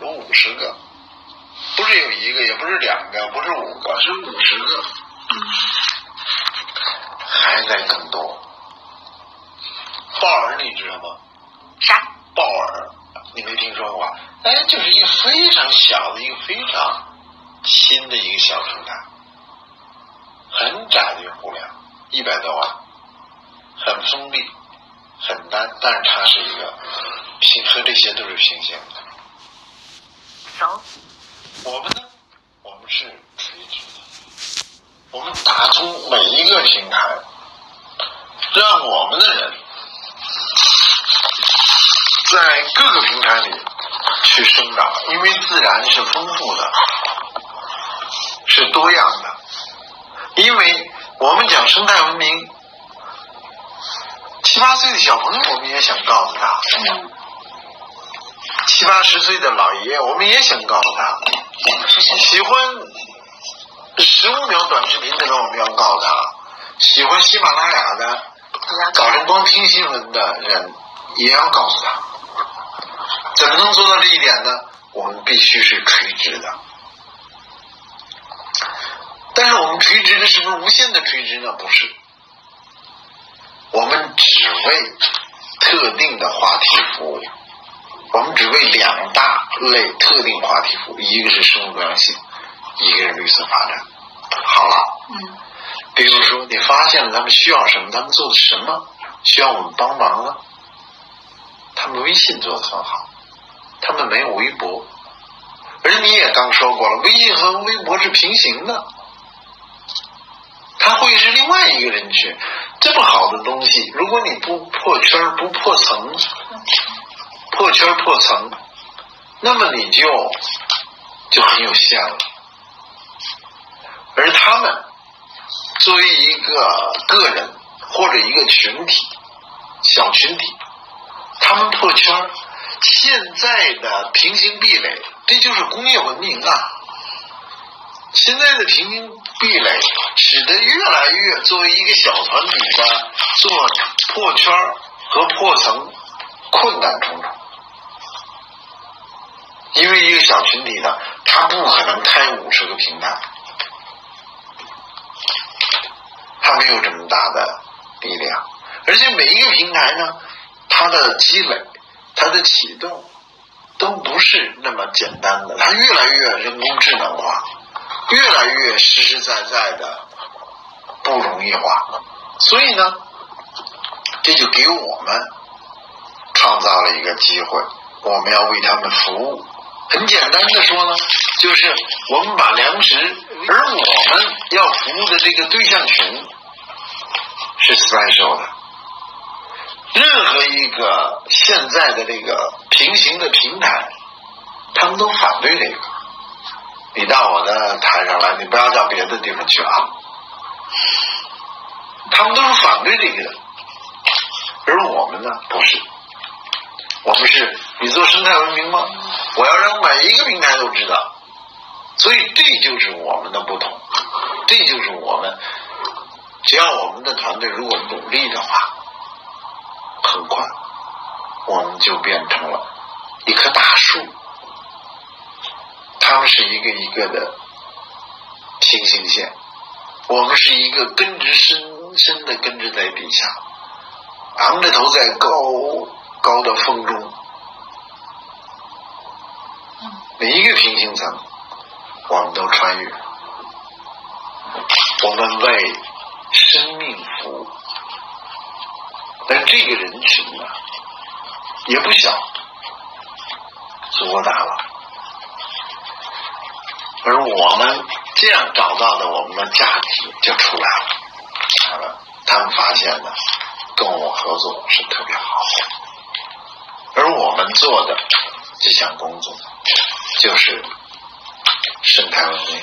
有五十个，不是有一个，也不是两个，不是五个，是五十个，还在更多。豹儿你知道吗？啥？豹儿，你没听说过吧？哎，就是一个非常小的一个非常新的一个小平台，很窄的一个户量，一百多万，很封闭，很单，但是它是一个平和这些都是平行的。So 我们呢，我们是垂直的，我们打通每一个平台，让我们的人在各个平台里去生长，因为自然是丰富的，是多样的。因为我们讲生态文明，七八岁的小朋友，我们也想告诉他，嗯，七八十岁的老爷爷，我们也想告诉他，喜欢十五秒短视频的人，我们要告诉他；喜欢喜马拉雅的早晨光听新闻的人，也要告诉他。怎么能做到这一点呢？我们必须是垂直的。但是我们垂直的是不是无限的垂直呢？不是，我们只为特定的话题服务。我们只为两大类特定话题服务，一个是生物多样性，一个是绿色发展。好了，嗯，比如说你发现了他们需要什么，他们做的什么需要我们帮忙呢？他们微信做的很好，他们没有微博，而你也刚说过了，微信和微博是平行的，他会是另外一个人群。这么好的东西，如果你不破圈不破层，破圈破层，那么你就就很有限了。而他们作为一个个人或者一个群体、小群体，他们破圈，现在的平行壁垒，这就是工业文明啊。现在的平行壁垒，使得越来越作为一个小团体的做破圈和破层困难重重。因为一个小群体呢，他不可能开五十个平台，他没有这么大的力量，而且每一个平台呢，它的积累、它的启动都不是那么简单的，它越来越人工智能化，越来越实实在在的不容易化，所以呢，这就给我们创造了一个机会，我们要为他们服务。很简单的说呢，就是我们把粮食，而我们要服务的这个对象群是 special 的。任何一个现在的这个平行的平台，他们都反对这个。你到我的台上来，你不要到别的地方去啊。他们都是反对这个的，而我们呢，不是。我们是你做生态文明吗？我要让每一个平台都知道，所以这就是我们的不同，这就是我们。只要我们的团队如果努力的话，很快我们就变成了一棵大树。他们是一个一个的平行线，我们是一个根植深深的根植在地下，昂着头在高高的风中。每一个平行层，我们都穿越。我们为生命服务，但这个人群呢，也不小，足够大了。而我们这样找到的我们的价值就出来了。他们发现呢，跟我合作是特别好的。而我们做的这项工作，就是生态文明。